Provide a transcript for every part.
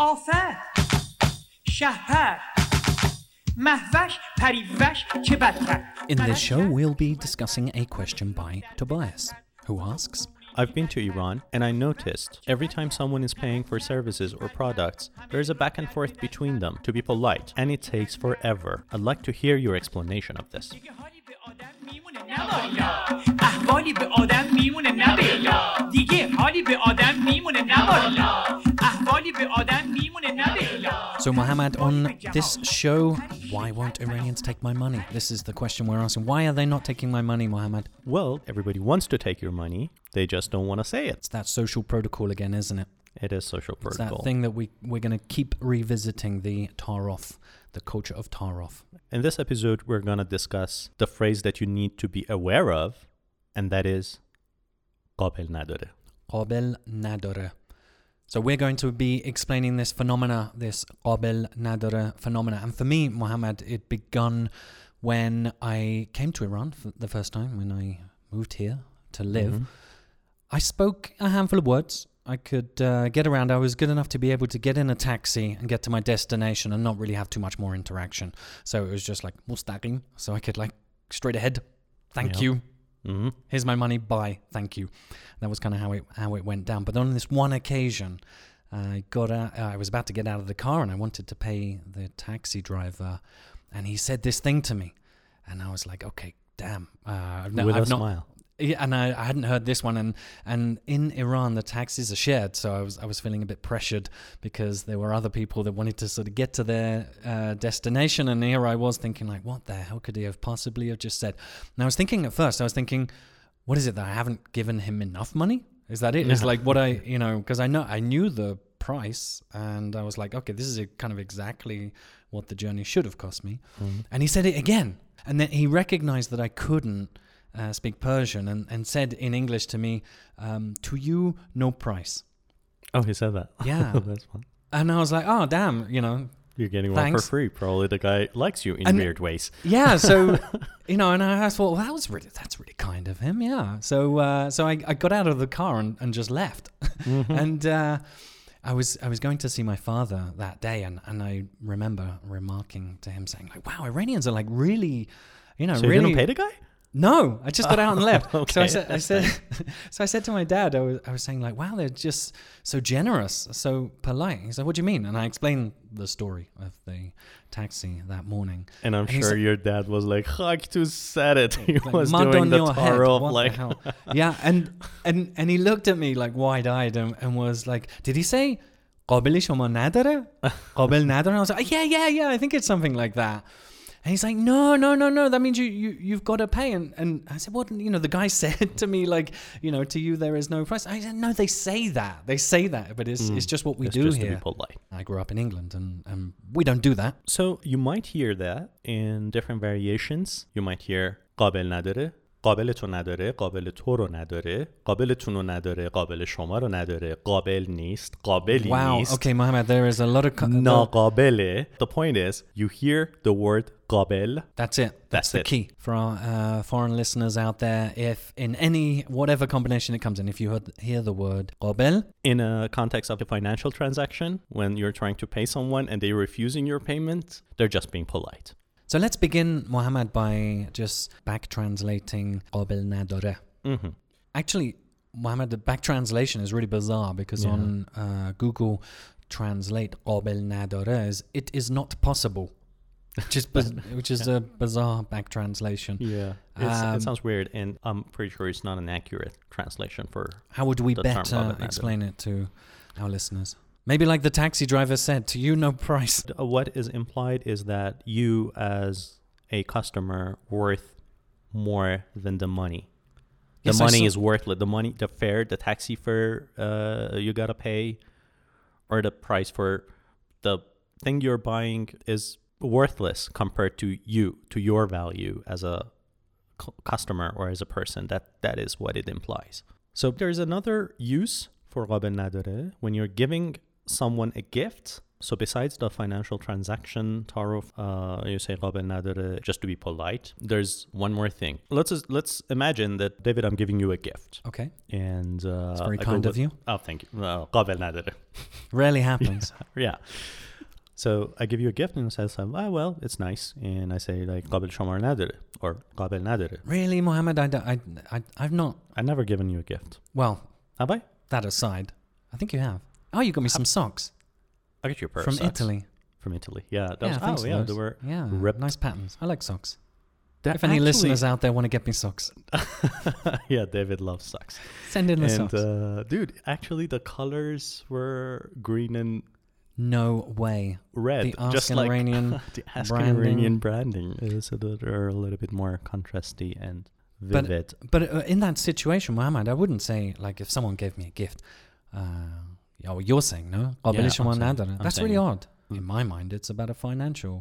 آفر شهپر محوش پریوش چه بدتر In this show, we'll be discussing a question by Tobias, who asks I've been to Iran and I noticed every time someone is paying for services or products, there's a back and forth between them to be polite, and it takes forever. I'd like to hear your explanation of this. دیگه حالی به آدم میمونه نبالا احوالی به آدم میمونه نبالا دیگه حالی به آدم میمونه نبالا احوالی به آدم میمونه نبالا So, Mohammed, on this show, why won't Iranians take my money? This is the question we're asking. Why are they not taking my money, Mohammed? Well, everybody wants to take your money, they just don't want to say it. It's that social protocol again, isn't it? It is social It's protocol. that thing that we, we're going to keep revisiting the Tarof, the culture of Tarof. In this episode, we're going to discuss the phrase that you need to be aware of, and that is قابل نداره. قابل نداره. So we're going to be explaining this phenomena, this قابل نداره phenomena. And for me, Mohammed, it begun when I came to Iran for the first time, when I moved here to live. Mhm. I spoke a handful of words. I could uh, get around. I was good enough to be able to get in a taxi and get to my destination and not really have too much more interaction. So it was just like mustaqim. So I could like straight ahead. Thank Yeah. you. Mhm. Here's my money. Bye. Thank you. That was kind of how it how it went down. But on this one occasion, I got out. I was about to get out of the car and I wanted to pay the taxi driver, and he said this thing to me, and I was like, okay, damn. Uh, I've no- With I've a not- smile. Yeah, and I, I hadn't heard this one, and and in Iran the taxis are shared, so I was I was feeling a bit pressured because there were other people that wanted to sort of get to their uh, destination, and here I was thinking like, what the hell could he have possibly have just said? And I was thinking at first, I was thinking, what is it that I haven't given him enough money? Is that it? It's like what I you know because I know I knew the price, and I was like, okay, this is a, kind of exactly what the journey should have cost me. Mhm. And he said it again. And then he recognized that I couldn't uh, speak Persian and, and said in English to me, um, To you, no price. Oh, he said that. Yeah. That's fun. And I was like, Oh, damn, you know. You're getting one for free. Probably the guy likes you in And- weird ways. Yeah. So, you know, and I thought, well, that was really, that's really kind of him. Yeah. So, uh, so I, I got out of the car and, and just left. Mhm. and uh, I was I was going to see my father that day, and, and I remember remarking to him saying like, "Wow, Iranians are like really, you know, so you really." didn't pay the guy? No, I just got out and left. So I Okay, said, I that's said, so I said to my dad, I was, I was saying like, wow, they're just so generous, so polite. He said, what do you mean? And I explained the story of the taxi that morning. And I'm And he's sure like- your dad was like, Hak to said it. He Like, was mud doing on the your head. tar off What the like hell? yeah, and and and he looked at me like wide eyed and, and was like, did he say قابل شما نداره? قابل نداره? I was like, yeah, yeah, yeah. I think it's something like that. And he's like, no, no, no, no. That means you, you, you've got to pay. And, and I said, well, you know, the guy said to me, like, you know, to you, there is no price. I said, no, they say that. They say that, but it's, it's just what we It's do just to here. be polite. I grew up in England and, and we don't do that. So you might hear that in different variations. You might hear قابل نداره قابل تو نداره قابل تو رو نداره قابل تون رو نداره قابل شما رو نداره قابل نیست قابلی Wow. نیست Okay, Mohammed, there is a lot of. Co- ناقابله The point is you hear the word قابل That's it. That's, That's the it. key for our uh, foreign listeners out there. If in any whatever combination it comes in, if you heard, hear the word قابل, in a context of a financial transaction when you're trying to pay someone and they're refusing your payment they're just being polite so let's begin, Mohammed, by just back translating قابل نداره. hmm Actually, Mohammed, the back translation is really bizarre because Yeah. on uh, Google Translate قابل نداره is it is not possible, which is biz- which is a bizarre back translation. yeah it's, Um, it sounds weird and i'm pretty sure it's not an accurate translation for How would we the term better قابل نداره. explain it to our listeners? Maybe like the taxi driver said, to you no price. Uh, what is implied is that you as a customer worth more than the money the Yes, I money saw- is worthless the money the fare the taxi fare uh, you gotta pay or the price for the thing you're buying is worthless compared to you to your value as a cu- customer or as a person that that is what it implies so there's another use for قابل نداره when you're giving someone a gift So besides the financial transaction تعارف uh, you say قابل نداره just to be polite there's one more thing let's just, let's imagine that David I'm giving you a gift Okay. and uh, It's very I go kind of with- you. oh thank you uh, قابل نداره Rarely happens. yeah so I give you a gift and it says ah, well it's nice and I say like قابل شما نداره or قابل نداره really, Mohammed, I, don't- I, I, I've not. I've never given you a gift Well, have I? that aside, I think you have. Oh, you got me some socks I got you a pair from socks. Italy. from Italy yeah that Yeah, was, thanks oh for yeah those. they were Yeah, ripped. nice patterns. I like socks. they're if any actually- listeners out there want to get me socks, yeah David loves socks send in the and socks. uh, dude actually the colors were green and no way. red The Ask just like Iranian the Ask branding. Iranian branding uh, so that they're a little bit more contrasty and But- vivid But uh, in that situation, Mohammed, I wouldn't say like if someone gave me a gift. Uh, oh, you're saying no? قابل I'm شما saying- نداره. I'm That's saying really it. odd. Mm. In my mind, it's about a financial.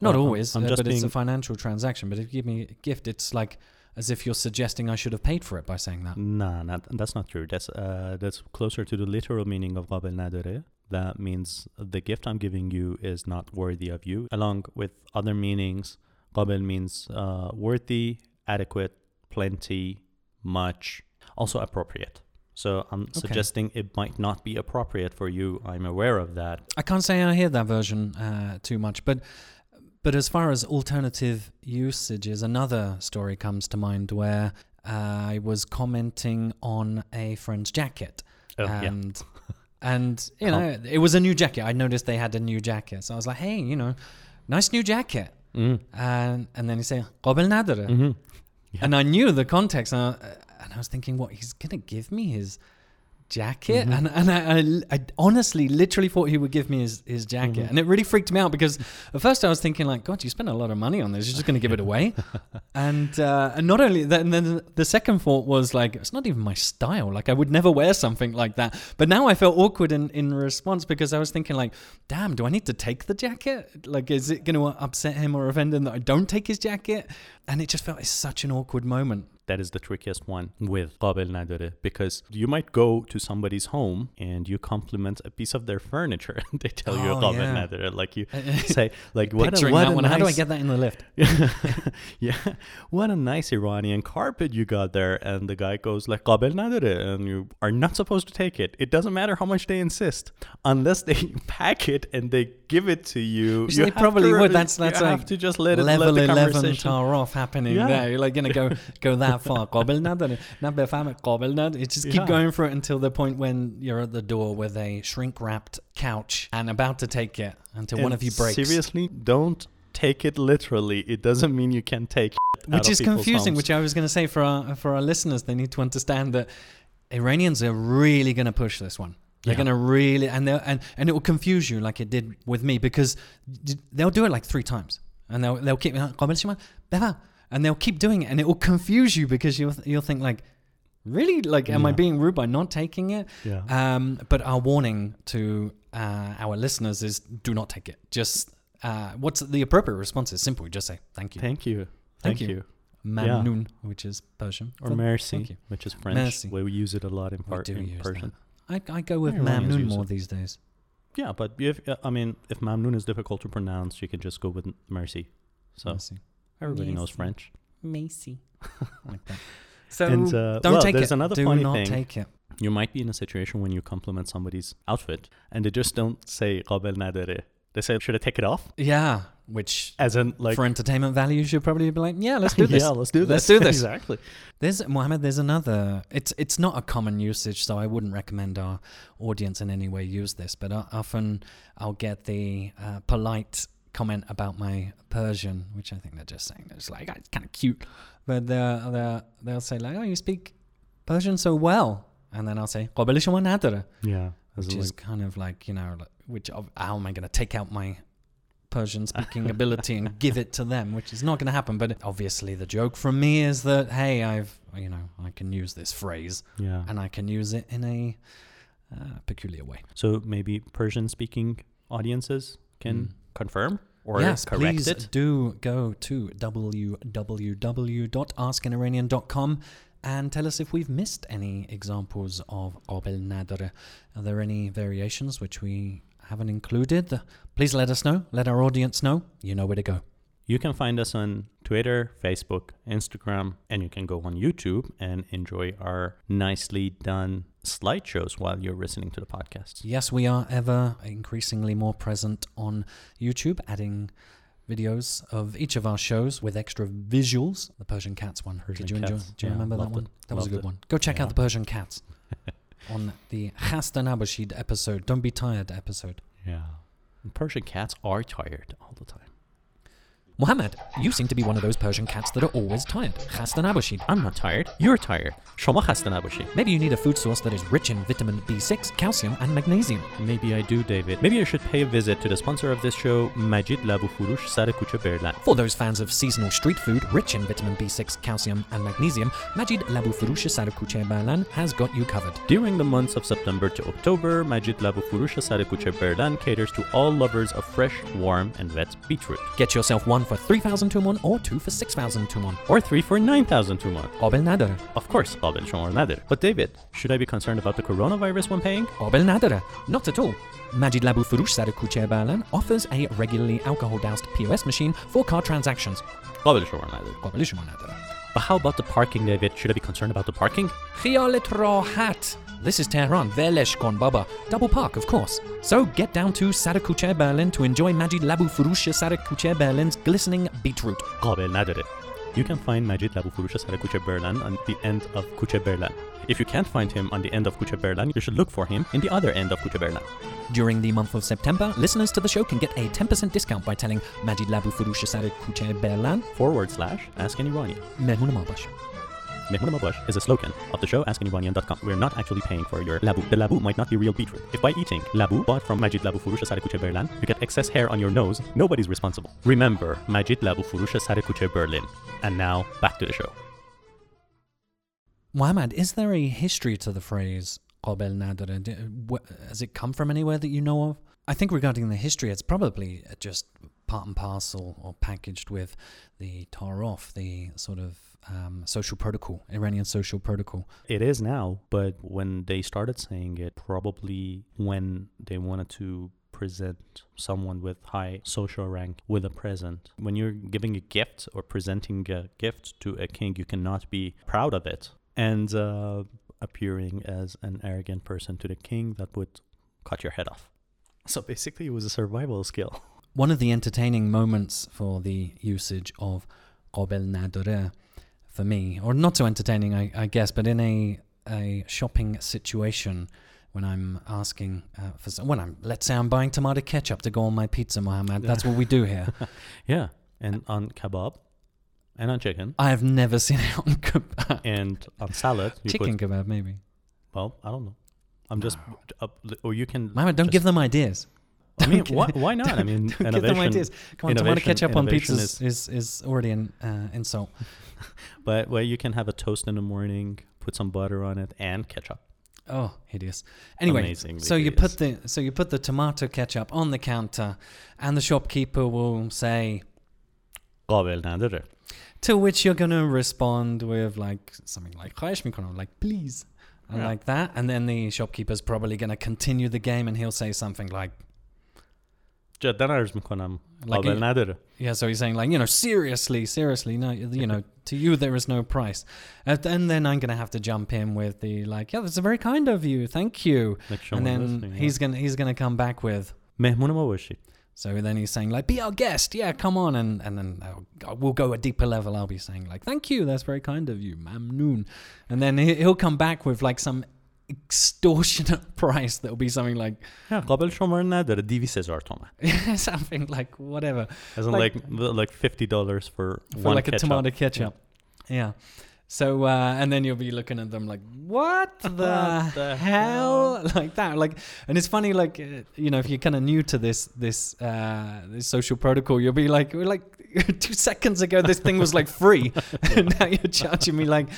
Not Well, I'm- always, I'm uh, just but it's a being- financial transaction. But if you give me a gift, it's like as if you're suggesting I should have paid for it by saying that. Nah, not, that's not true. That's uh, that's closer to the literal meaning of قابل نداره. That means the gift I'm giving you is not worthy of you. Along with other meanings, قابل means uh, worthy, adequate, plenty, much, also appropriate. So I'm okay. suggesting it might not be appropriate for you. I'm aware of that. I can't say I hear that version uh, too much, but but as far as alternative usages, another story comes to mind where uh, I was commenting on a friend's jacket, oh, and yeah. and you uh-huh. know it was a new jacket. I noticed they had a new jacket, so I was like, hey, you know, nice new jacket. Mm. And and then he said, "Qabel nadra," mm-hmm. and I knew the context and I was thinking, what he's gonna give me his jacket, Mhm. and and I, I, I honestly, literally thought he would give me his his jacket, Mhm. and it really freaked me out because at first I was thinking like, God, you spent a lot of money on this, you're just gonna give it away, and uh, and not only that, and then the second thought was like, it's not even my style, like I would never wear something like that, but now I felt awkward in in response because I was thinking like, damn, do I need to take the jacket? Like, is it going to upset him or offend him that I don't take his jacket? And it just felt it's such an awkward moment. that is the trickiest one with قابل نداره because you might go to somebody's home and you compliment a piece of their furniture and they tell you Oh, قابل yeah. نداره like you say like what a, Picturing what that a one. nice How do I get that in the lift? yeah what a nice Iranian carpet you got there and the guy goes like قابل نداره and you are not supposed to take it it doesn't matter how much they insist unless they pack it and they give it to you Which you they have probably to would. really- That's- that's you like have to just let it Level let the 11 conversation tar off happening Yeah. there. You're like going to go go that far. قابل نداره. نه بفهمه قابل نداره. You just keep Yeah. going through it until the point when you're at the door with a shrink wrapped couch and about to take it until one And of you breaks. Seriously, don't take it literally. It doesn't mean you can take shit out which of is people's confusing. homes. Which I was going to say for our for our listeners, they need to understand that Iranians are really going to push this one. They're Yeah. going to really and they and and it will confuse you like it did with me because d- they'll do it like three times and they'll they'll keep and they'll keep doing it, and it will confuse you because you'll you'll think like, really, like, am yeah. I being rude by not taking it? Yeah. Um, but our warning to uh, our listeners is: do not take it. Just uh, what's the appropriate response is simple. Just say thank you. Thank you. Thank, thank you. you. Mamnoon, yeah. which is Persian, or merci, which is French. Merci. We use it a lot in, par- in Persian. I, I, go with mamnoon more these days. Yeah, but if uh, I mean, if Mamnoon is difficult to pronounce, you can just go with mercy. So Merci. everybody knows Merci. French. Macy. like that. So And, uh, don't well, take there's it. another do funny not thing. take it. You might be in a situation when you compliment somebody's outfit and they just don't say قابل نداره. They say, should I take it off? Yeah, which As in, like, for entertainment value, you should probably be like, yeah, let's do this. yeah, let's do this. Let's do this. exactly. There's Mohammed. There's another. It's it's not a common usage, so I wouldn't recommend our audience in any way use this. But uh, often I'll get the uh, polite comment about my Persian, which I think they're just saying it's like "Oh, it's kind of cute, but they're, they're, they'll say like, oh, you speak Persian so well, and then I'll say قابل شما نداره, Yeah. As which in, is like, kind of like you know, like, which of, how am I going to take out my Persian speaking ability and give it to them, which is not going to happen. But obviously, the joke from me is that hey, I've you know I can use this phrase, yeah. and I can use it in a uh, peculiar way. So maybe Persian speaking audiences can mm. confirm or yes, correct please it. Do go to www.askaniranian.com and tell us if we've missed any examples of Abel Nadr. Are there any variations which we haven't included, please let us know. Let our audience know. You know where to go. You can find us on Twitter, Facebook, Instagram, and you can go on YouTube and enjoy our nicely done slideshows while you're listening to the podcast. Yes, we are ever increasingly more present on YouTube, adding videos of each of our shows with extra visuals. The Persian Cats one. Persian Did you enjoy? Do you yeah, remember that one? it, That was a good it. one. Go check Yeah. out the Persian Cats on the Khasta Nabashid episode. Don't be tired episode. Yeah. Persian cats are tired all the time. Muhammad, you seem to be one of those Persian cats that are always tired. Khasta nabushid. I'm not tired. You're tired. Shoma khasta. Maybe you need a food source that is rich in vitamin B6, calcium, and magnesium. Maybe I do, David. Maybe I should pay a visit to the sponsor of this show, Majid Labufurush Sarakucha Berlan. For those fans of seasonal street food rich in vitamin B6, calcium, and magnesium, Majid Labufurush Sarakucha Berlan has got you covered. During the months of September to October, Majid Labufurush Sarakucha Berlan caters to all lovers of fresh, warm, and wet beetroot. Get yourself one one for 3,000 toman, or two for 6,000 toman. Or three for 9,000 toman. Obel nader. Of course, Obel shomor nader. But David, should I be concerned about the coronavirus when paying? Obel nader. Not at all. Majid Labu Furush Berlin offers a regularly alcohol doused POS machine for card transactions. But how about the parking, David? Should I be concerned about the parking? خیالت راحت. This is Tehran. Velesh kon baba. Double park, of course. So get down to Sarakuche Berlin to enjoy Majid Labu Furush Sarakuche Berlin's glistening beetroot. قابل نداره. You can find Majid Labufurusha Harakuche Berlan on the end of Kuche Berlan. If you can't find him on the end of Kuche Berlan, you should look for him in the other end of Kuche Berlan. During the month of September, listeners to the show can get a 10% discount by telling Majid Labufurusha Harakuche Berlan forward slash Ask an Iranian. Mehmana Bush is a slogan of the show AskAnIranian.com. We're not actually paying for your labu. The labu might not be real beetroot. If by eating labu bought from Majid Labu Furusha Asare Berlin, you get excess hair on your nose, nobody's responsible. Remember, Majid Labu Furusha Asare Berlin. And now, back to the show. Muhammad, is there a history to the phrase "Qabel Nadere"? Uh, has it come from anywhere that you know of? I think regarding the history, it's probably just part and parcel or packaged with the tarof, the sort of um, social protocol, Iranian social protocol. It is now, but when they started saying it, probably when they wanted to present someone with high social rank with a present. When you're giving a gift or presenting a gift to a king, you cannot be proud of it. And uh, appearing as an arrogant person to the king, that would cut your head off. So basically, it was a survival skill. One of the entertaining moments for the usage of Qobel Nadore for me, or not so entertaining, I, I guess, but in a a shopping situation when I'm asking uh, for some, when I'm let's say I'm buying tomato ketchup to go on my pizza, Mohammed. That's what we do here. Yeah, and on kebab, and on chicken, I have never seen it on kebab. and on salad, Chicken put. kebab, maybe. Well, I don't know. I'm just, uh, or you can. Mohammed, don't give them ideas. I mean, why, why, not? I mean, don't give them ideas. Come on, want to catch up on pizzas is is, is already in uh, in so. but well, you can have a toast in the morning, put some butter on it, and ketchup. Oh, hideous! Anyway, Amazingly so you put the so you put the tomato ketchup on the counter, and the shopkeeper will say, To which you're gonna respond with like something like like please, and yeah. like that, and then the shopkeeper's probably gonna continue the game, and he'll say something like. جدا عرض میکنم. Like قابل it- نداره. yeah, so he's saying like you know seriously, seriously, no, you know to you there is no price, and, and then I'm gonna have to jump in with the like, yeah, that's very kind of you, thank you, Like شما and then listening, he's gonna he's gonna come back with. مهمون ما باشید. So then he's saying like, "Be our guest, yeah, come on," and and then I'll, we'll go a deeper level. I'll be saying like, "Thank you, that's very kind of you, mamnoon," and then he- he'll come back with like some extortionate price that will be something like Yeah, قابل شما رو نداره. 200 هزار تومن. something like whatever As in Like- like the- like fifty dollars for, for one like a ketchup. tomato ketchup. Yeah. So uh, and then you'll be looking at them like, "What the, What the hell?" like that. Like, and it's funny, like uh, you know, if you're kind of new to this this uh, this social protocol, you'll be like, "We're like two seconds ago, this thing was like free, and now you're charging me like."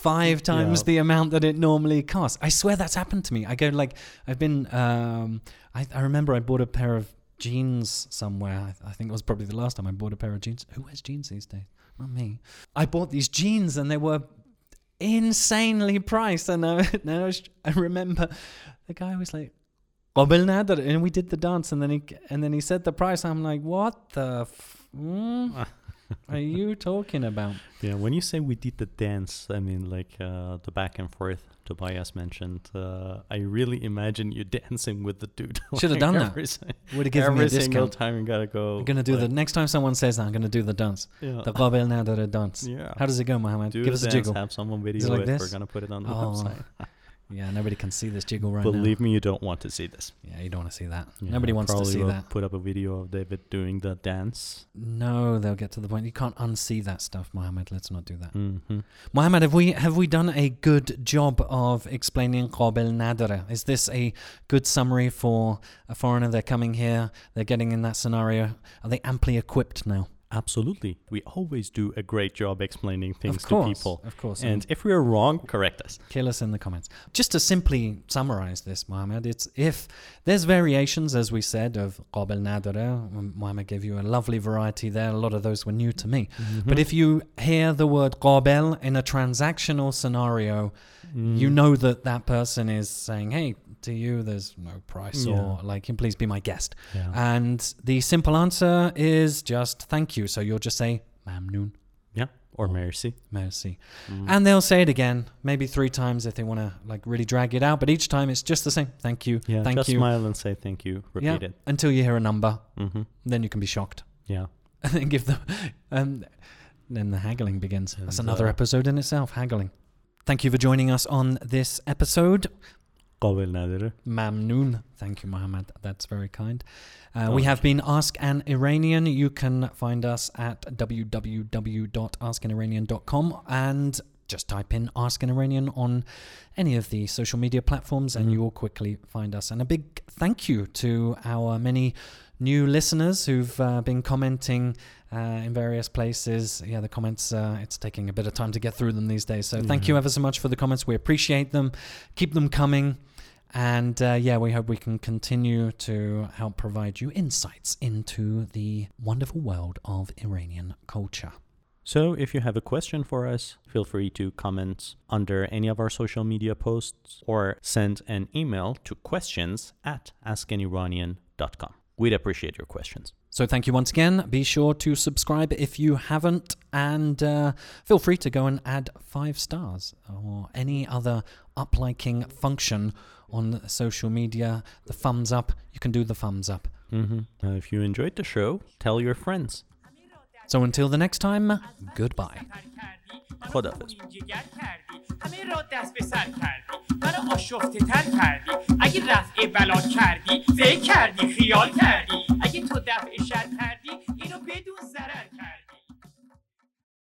Five times Yeah. the amount that it normally costs. I swear that's happened to me. I go like I've been. Um, I, I remember I bought a pair of jeans somewhere. I, I think it was probably the last time I bought a pair of jeans. Who wears jeans these days? Not me. I bought these jeans and they were insanely priced. And I, and I, was, I remember the guy was like, قابل نداره. And we did the dance, and then he and then he said the price. I'm like, what the? F- mm? are you talking about? Yeah, when you say we did the dance, I mean like uh, the back and forth Tobias mentioned. Uh, I really imagine you dancing with the dude. Should have like done every, that. Would have given me a discount. Every single time you gotta go. I'm gonna do like, the next time someone says that. I'm gonna do the dance. Yeah. The Babel Nadara dance. Yeah. How does it go, Mohammed? Give us a jiggle. Have someone video it. Like We're gonna put it on the oh. website. Yeah, nobody can see this jiggle right Believe now. me, you don't want to see this. Yeah, you don't want to see that. Yeah, nobody wants to see that. Put up a video of David doing the dance. No, they'll get to the point. You can't unsee that stuff, Mohammed. Let's not do that. Mm-hmm. Mohammed, have we have we done a good job of explaining qabil nadra? Is this a good summary for a foreigner? They're coming here. They're getting in that scenario. Are they amply equipped now? Absolutely. We always do a great job explaining things course, to people. Of course. And, and if we are wrong, correct us. Kill us in the comments. Just to simply summarize this, Mohammed, it's if there's variations, as we said, of Qabl Nadara. Uh, Mohammed gave you a lovely variety there. A lot of those were new to me. Mm-hmm. But if you hear the word Qabl in a transactional scenario, mm. you know that that person is saying, hey, to you, there's no price, Yeah. or like, can please be my guest. Yeah. And the simple answer is just thank you. So you'll just say, mamnoon, yeah. Or mercy. merci. Mm. And they'll say it again, maybe three times if they want to like really drag it out. But each time it's just the same. Thank you. yeah. thank just you. smile and say thank you. Repeat yeah. it. Until you hear a number, hmm then you can be shocked. Yeah. And then give them. Um, then the haggling begins. That's another episode in itself, haggling. Thank you for joining us on this episode. قابل نداره. Mamnoon. Thank you, Mohammed. That's very kind. Uh, we Oh. have been Ask an Iranian. You can find us at www.askaniranian.com and just type in Ask an Iranian on any of the social media platforms and Mhm. you will quickly find us. And a big thank you to our many new listeners who've uh, been commenting uh, in various places. Yeah, the comments, uh, it's taking a bit of time to get through them these days. So thank you Yeah. ever so much for the comments. We appreciate them. Keep them coming. And uh, yeah, we hope we can continue to help provide you insights into the wonderful world of Iranian culture. So, if you have a question for us, feel free to comment under any of our social media posts or send an email to questions at askaniranian.com. We'd appreciate your questions. So thank you once again. Be sure to subscribe if you haven't, and uh, feel free to go and add five stars or any other upliking function on social media. The thumbs up, you can do the thumbs up. Mm-hmm. Uh, if you enjoyed the show, tell your friends. So until the next time, goodbye. خداحافظ. جگر کردی همه را دست به سر کردی منو آشفته تر کردی اگه رفع بلا کردی فکر کردی خیال کردی اگه تو دفع شر